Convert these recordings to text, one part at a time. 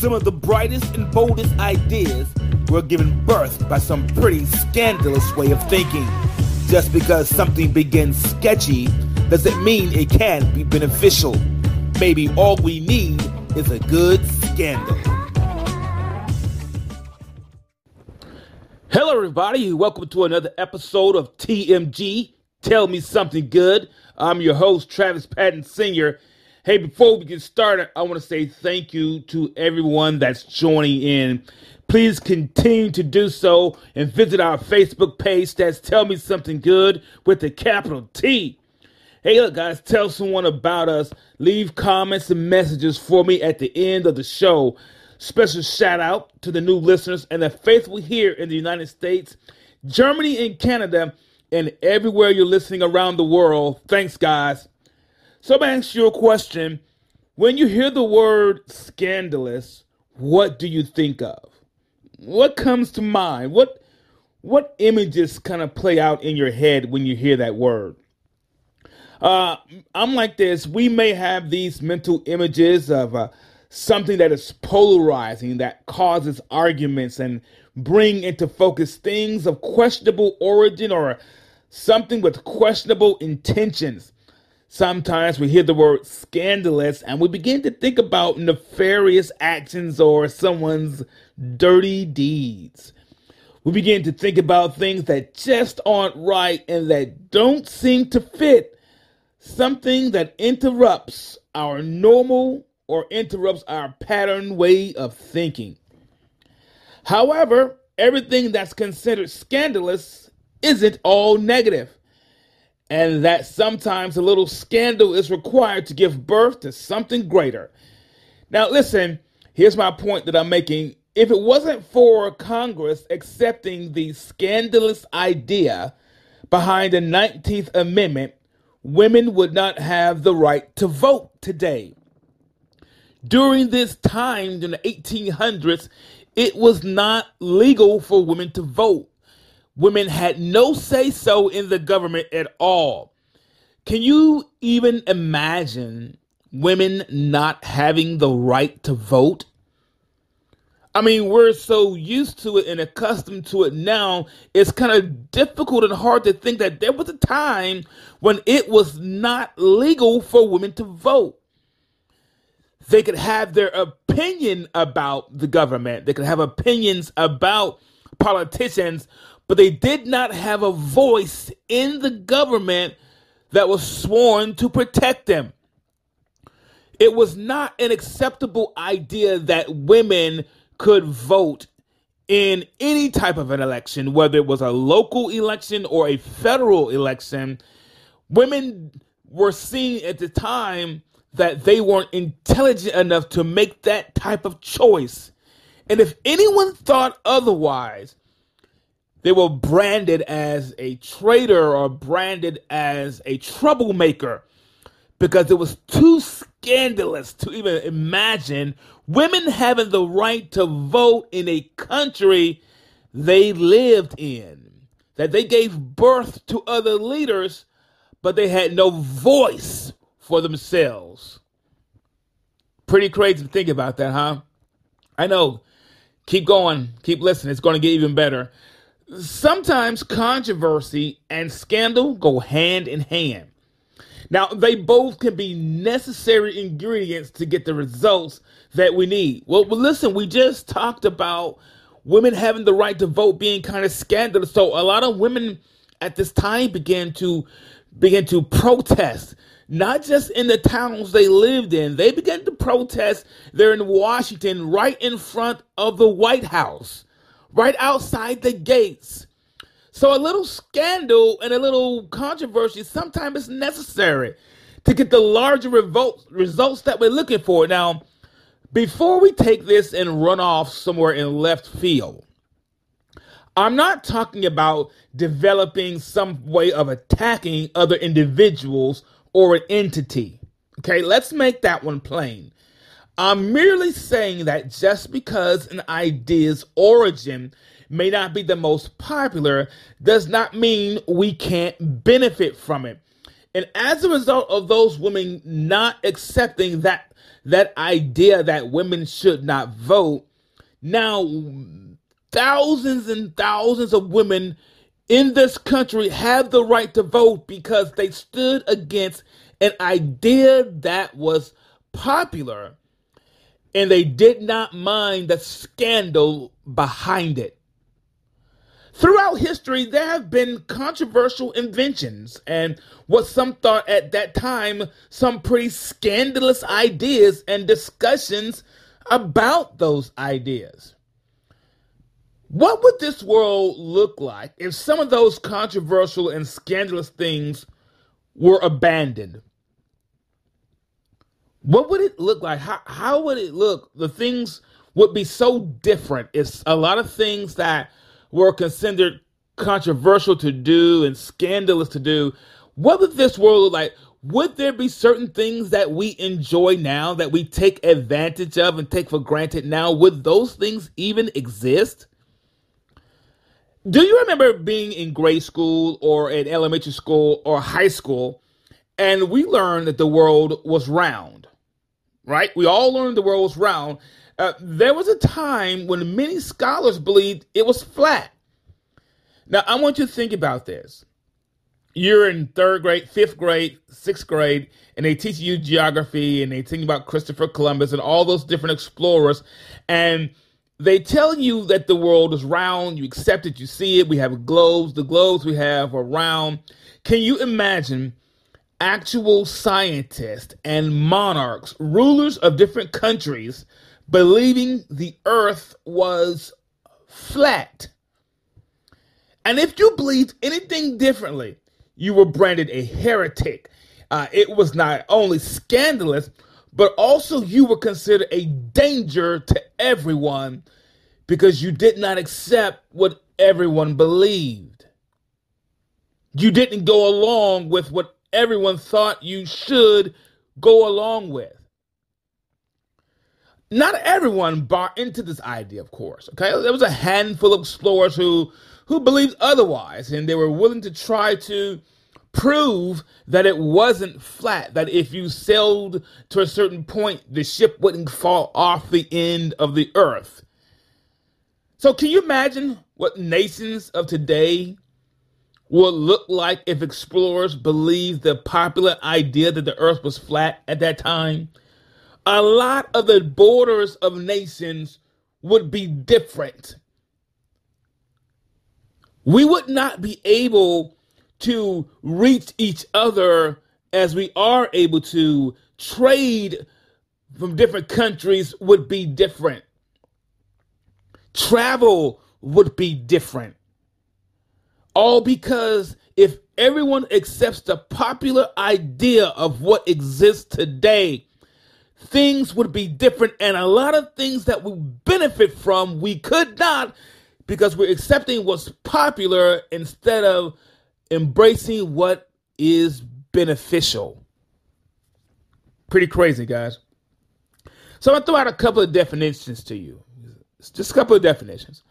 Some of the brightest and boldest ideas were given birth by some pretty scandalous way of thinking. Just because something begins sketchy doesn't mean it can't be beneficial. Maybe all we need is a good scandal. Hello, everybody. Welcome to another episode of TMG. Tell me something good. I'm your host, Travis Patton Sr. Hey, before we get started, I want to say thank you to everyone that's joining in. Please continue to do so and visit our Facebook page. That's Tell Me Something Good with a capital T. Hey, look, guys, tell someone about us. Leave comments and messages for me at the end of the show. Special shout out to the new listeners and the faithful here in the United States, Germany, and Canada, and everywhere you're listening around the world. Thanks, guys. So I'm ask you a question. When you hear the word scandalous, what do you think of? What comes to mind? What what images kind of play out in your head when you hear that word? Uh, I'm like this. We may have these mental images of uh, something that is polarizing, that causes arguments, and bring into focus things of questionable origin or something with questionable intentions. Sometimes we hear the word scandalous and we begin to think about nefarious actions or someone's dirty deeds. We begin to think about things that just aren't right and that don't seem to fit. Something that interrupts our normal or interrupts our pattern way of thinking. However, everything that's considered scandalous isn't all negative and that sometimes a little scandal is required to give birth to something greater. Now, listen, here's my point that I'm making. If it wasn't for Congress accepting the scandalous idea behind the 19th Amendment, women would not have the right to vote today. During this time, in the 1800s, it was not legal for women to vote. Women had no say so in the government at all. Can you even imagine women not having the right to vote? I mean, we're so used to it and accustomed to it now, it's kind of difficult and hard to think that there was a time when it was not legal for women to vote. They could have their opinion about the government, they could have opinions about politicians, but they did not have a voice in the government that was sworn to protect them. It was not an acceptable idea that women could vote in any type of an election, whether it was a local election or a federal election. Women were seen at the time that they weren't intelligent enough to make that type of choice. And if anyone thought otherwise, they were branded as a traitor or branded as a troublemaker because it was too scandalous to even imagine women having the right to vote in a country they lived in. That they gave birth to other leaders, but they had no voice for themselves. Pretty crazy to think about that, huh? I know. Keep going, keep listening. It's going to get even better. Sometimes controversy and scandal go hand in hand. Now, they both can be necessary ingredients to get the results that we need. Well, well, listen, we just talked about women having the right to vote being kind of scandalous. So a lot of women at this time began to begin to protest, not just in the towns they lived in. They began to protest there in Washington, right in front of the White House right outside the gates. So a little scandal and a little controversy sometimes is necessary to get the larger revolt, results that we're looking for. Now, before we take this and run off somewhere in left field, I'm not talking about developing some way of attacking other individuals or an entity. Okay, let's make that one plain. I'm merely saying that just because an idea's origin may not be the most popular does not mean we can't benefit from it. And as a result of those women not accepting that that idea that women should not vote, now thousands and thousands of women in this country have the right to vote because they stood against an idea that was popular and they did not mind the scandal behind it. Throughout history, there have been controversial inventions and what some thought at that time some pretty scandalous ideas and discussions about those ideas. What would this world look like if some of those controversial and scandalous things were abandoned? What would it look like? How how would it look? The things would be so different. It's a lot of things that were considered controversial to do and scandalous to do. What would this world look like? Would there be certain things that we enjoy now that we take advantage of and take for granted now? Would those things even exist? Do you remember being in grade school or in elementary school or high school and we learned that the world was round? Right? We all learned the world was round. Uh, there was a time when many scholars believed it was flat. Now, I want you to think about this. You're in third grade, fifth grade, sixth grade, and they teach you geography and they think about Christopher Columbus and all those different explorers. And they tell you that the world is round. You accept it, you see it. We have globes. The globes we have are round. Can you imagine actual scientists and monarchs, rulers of different countries, believing the earth was flat. And if you believed anything differently, you were branded a heretic. Uh, it was not only scandalous, but also you were considered a danger to everyone because you did not accept what everyone believed. You didn't go along with what everyone thought you should go along with. Not everyone bought into this idea, of course. Okay, there was a handful of explorers who who believed otherwise, and they were willing to try to prove that it wasn't flat. That if you sailed to a certain point, the ship wouldn't fall off the end of the earth. So, can you imagine what nations of today would look like if explorers believed the popular idea that the earth was flat at that time. A lot of the borders of nations would be different. We would not be able to reach each other as we are able to. Trade from different countries would be different. Travel would be different. All because if everyone accepts the popular idea of what exists today, things would be different. And a lot of things that we benefit from, we could not because we're accepting what's popular instead of embracing what is beneficial. Pretty crazy, guys. So to throw out a couple of definitions to you. Just a couple of definitions.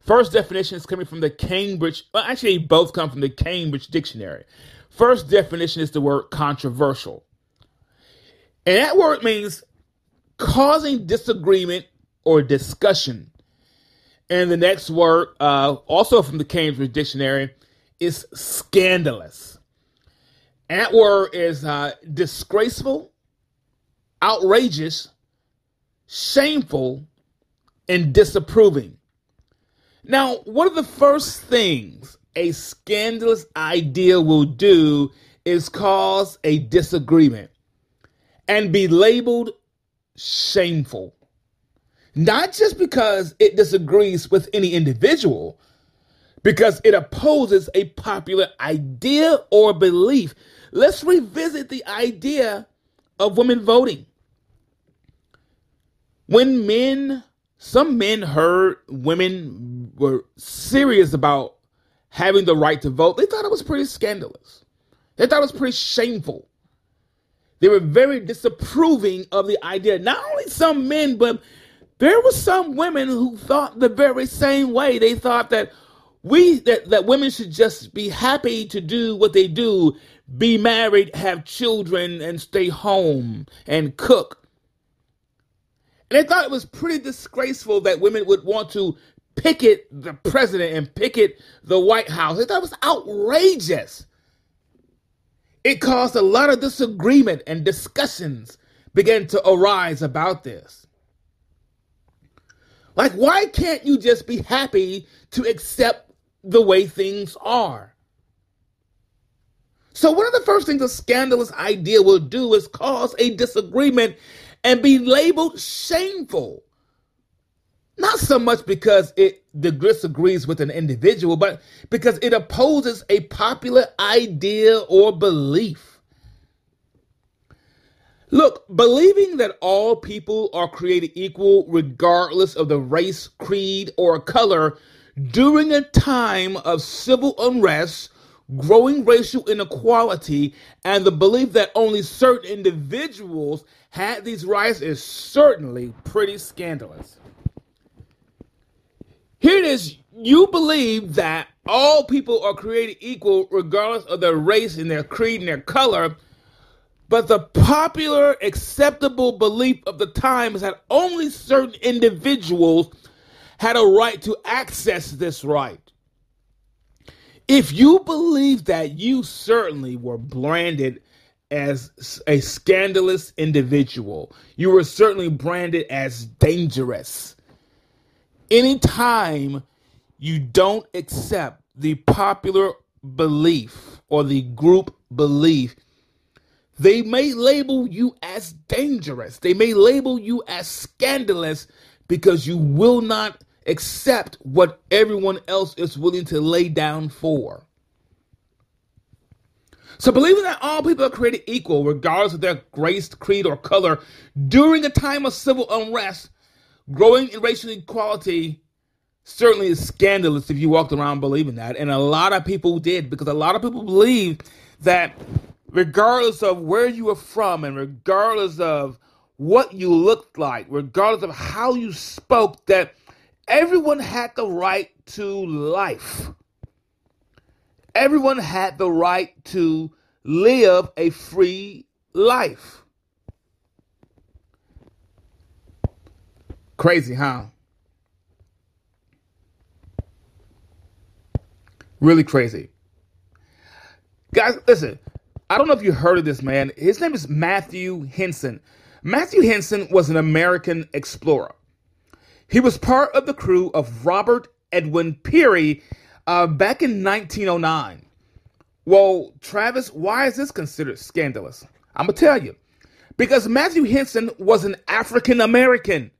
First definition is coming from the Cambridge, well, actually, both come from the Cambridge Dictionary. First definition is the word controversial. And that word means causing disagreement or discussion. And the next word, uh, also from the Cambridge Dictionary, is scandalous. And that word is uh, disgraceful, outrageous, shameful, and disapproving. Now, one of the first things a scandalous idea will do is cause a disagreement and be labeled shameful. Not just because it disagrees with any individual, because it opposes a popular idea or belief. Let's revisit the idea of women voting. When men, some men heard women were serious about having the right to vote, they thought it was pretty scandalous. They thought it was pretty shameful. They were very disapproving of the idea. Not only some men, but there were some women who thought the very same way. They thought that we that, that women should just be happy to do what they do, be married, have children, and stay home and cook. And they thought it was pretty disgraceful that women would want to picket the president and picket the White House. They thought it was outrageous. It caused a lot of disagreement and discussions began to arise about this. Like, why can't you just be happy to accept the way things are? So, one of the first things a scandalous idea will do is cause a disagreement and be labeled shameful. Not so much because it disagrees with an individual, but because it opposes a popular idea or belief. Look, believing that all people are created equal regardless of the race, creed, or color during a time of civil unrest, growing racial inequality, and the belief that only certain individuals had these rights is certainly pretty scandalous. Here it is. You believe that all people are created equal regardless of their race and their creed and their color. But the popular, acceptable belief of the time is that only certain individuals had a right to access this right. If you believe that, you certainly were branded as a scandalous individual. You were certainly branded as dangerous anytime you don't accept the popular belief or the group belief, they may label you as dangerous. They may label you as scandalous because you will not accept what everyone else is willing to lay down for. So, believing that all people are created equal, regardless of their race, creed, or color, during a time of civil unrest, growing in racial equality certainly is scandalous if you walked around believing that. And a lot of people did because a lot of people believe that regardless of where you were from and regardless of what you looked like, regardless of how you spoke, that everyone had the right to life. Everyone had the right to live a free life. Crazy, huh? Really crazy. Guys, listen, I don't know if you heard of this man. His name is Matthew Henson. Matthew Henson was an American explorer. He was part of the crew of Robert Edwin Peary uh, back in 1909. Well, Travis, why is this considered scandalous? I'm going to tell you. Because Matthew Henson was an African American.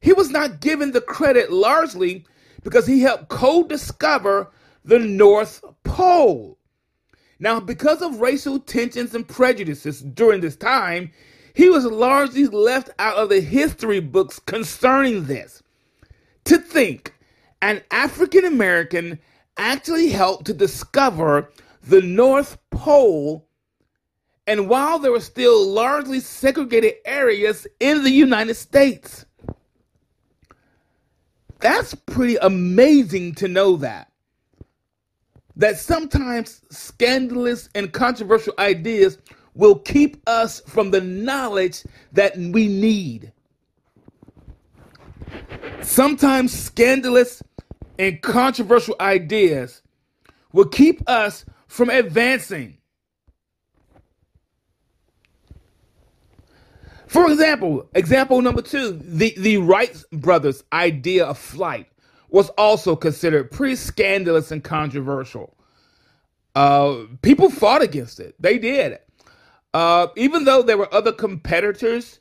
He was not given the credit largely because he helped co discover the North Pole. Now, because of racial tensions and prejudices during this time, he was largely left out of the history books concerning this. To think, an African American actually helped to discover the North Pole. And while there were still largely segregated areas in the United States, that's pretty amazing to know that. That sometimes scandalous and controversial ideas will keep us from the knowledge that we need. Sometimes scandalous and controversial ideas will keep us from advancing. For example, example number two, the, the Wright brothers' idea of flight was also considered pretty scandalous and controversial. Uh, people fought against it. They did. Uh, even though there were other competitors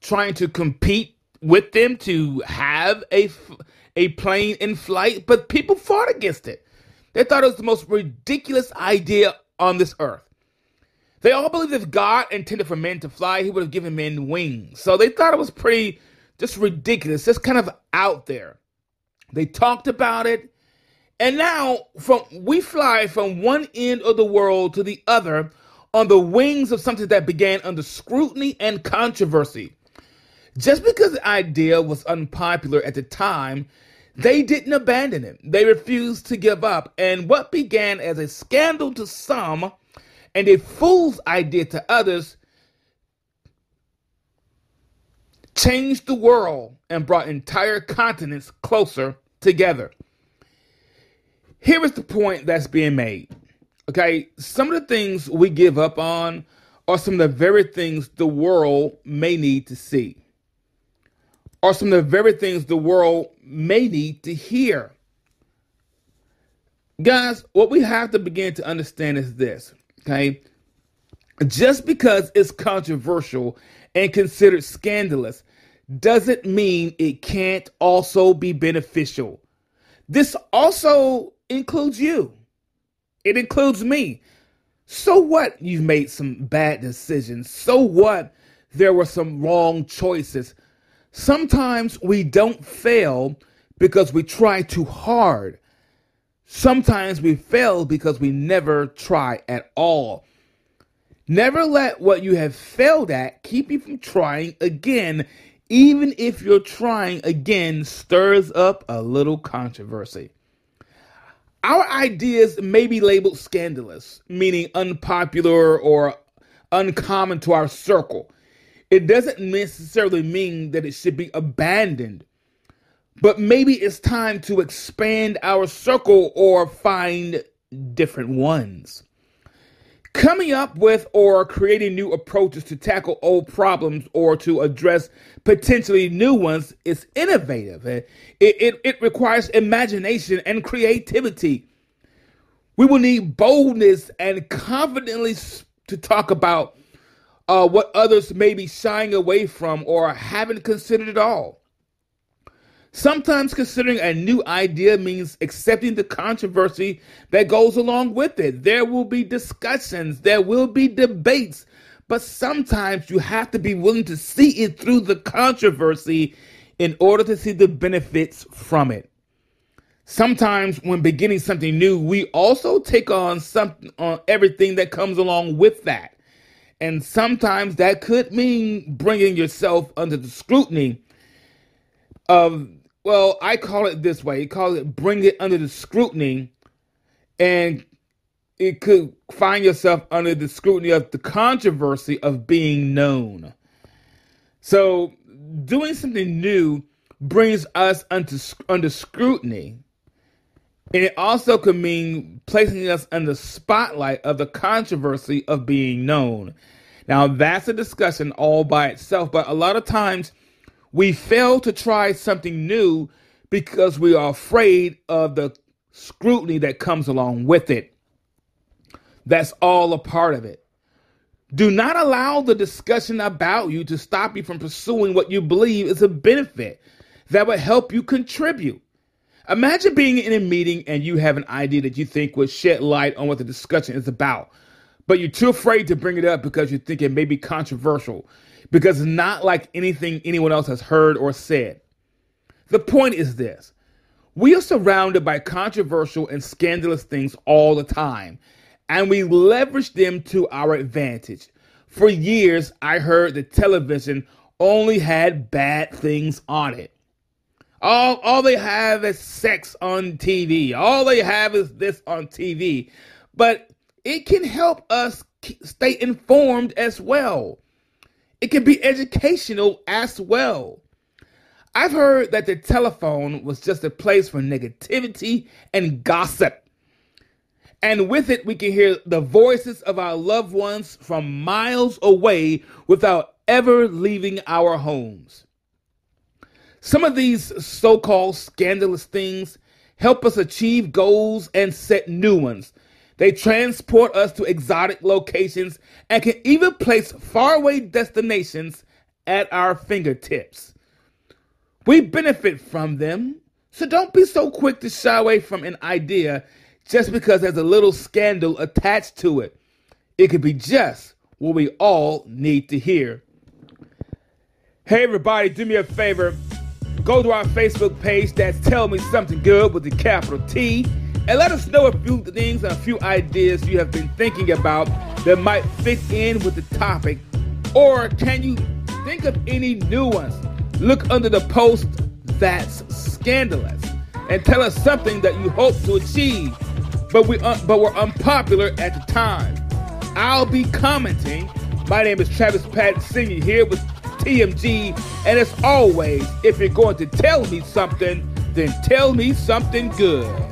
trying to compete with them to have a, a plane in flight, but people fought against it. They thought it was the most ridiculous idea on this earth. They all believed if God intended for men to fly, he would have given men wings. So they thought it was pretty just ridiculous, just kind of out there. They talked about it. And now from we fly from one end of the world to the other on the wings of something that began under scrutiny and controversy. Just because the idea was unpopular at the time, they didn't abandon it. They refused to give up. And what began as a scandal to some and a fool's idea to others changed the world and brought entire continents closer together. Here is the point that's being made. Okay, some of the things we give up on are some of the very things the world may need to see are some of the very things the world may need to hear. Guys, what we have to begin to understand is this, okay? Just because it's controversial and considered scandalous doesn't mean it can't also be beneficial. This also includes you, it includes me. So what? You've made some bad decisions. So what? There were some wrong choices. Sometimes we don't fail because we try too hard. Sometimes we fail because we never try at all. Never let what you have failed at keep you from trying again, even if your trying again stirs up a little controversy. Our ideas may be labeled scandalous, meaning unpopular or uncommon to our circle it doesn't necessarily mean that it should be abandoned. But maybe it's time to expand our circle or find different ones. Coming up with or creating new approaches to tackle old problems or to address potentially new ones is innovative. It, it, it requires imagination and creativity. We will need boldness and confidently to talk about uh, what others may be shying away from or haven't considered at all. Sometimes considering a new idea means accepting the controversy that goes along with it. There will be discussions, there will be debates, but sometimes you have to be willing to see it through the controversy in order to see the benefits from it. Sometimes when beginning something new, we also take on something on everything that comes along with that. And sometimes that could mean bringing yourself under the scrutiny of, well, I call it this way. call it bring it under the scrutiny. And it could find yourself under the scrutiny of the controversy of being known. So doing something new brings us under, under scrutiny. And it also could mean placing us in the spotlight of the controversy of being known. Now, that's a discussion all by itself, but a lot of times we fail to try something new because we are afraid of the scrutiny that comes along with it. That's all a part of it. Do not allow the discussion about you to stop you from pursuing what you believe is a benefit that would help you contribute. Imagine being in a meeting and you have an idea that you think would shed light on what the discussion is about but you're too afraid to bring it up because you think it may be controversial, because it's not like anything anyone else has heard or said. The point is this We are surrounded by controversial and scandalous things all the time, and we leverage them to our advantage. For years, I heard that television only had bad things on it. All, all they have is sex on TV. All they have is this on TV. But it can help us stay informed as well. It can be educational as well. I've heard that the telephone was just a place for negativity and gossip. And with it, we can hear the voices of our loved ones from miles away without ever leaving our homes. Some of these so called scandalous things help us achieve goals and set new ones. They transport us to exotic locations and can even place faraway destinations at our fingertips. We benefit from them, so don't be so quick to shy away from an idea just because there's a little scandal attached to it. It could be just what we all need to hear. Hey, everybody, do me a favor go to our Facebook page that's Tell Me Something Good with the capital T and let us know a few things and a few ideas you have been thinking about that might fit in with the topic. Or can you think of any new ones? Look under the post that's scandalous and tell us something that you hope to achieve, but we un- but were unpopular at the time. I'll be commenting. My name is Travis Patton Sr. here with TMG. And as always, if you're going to tell me something, then tell me something good.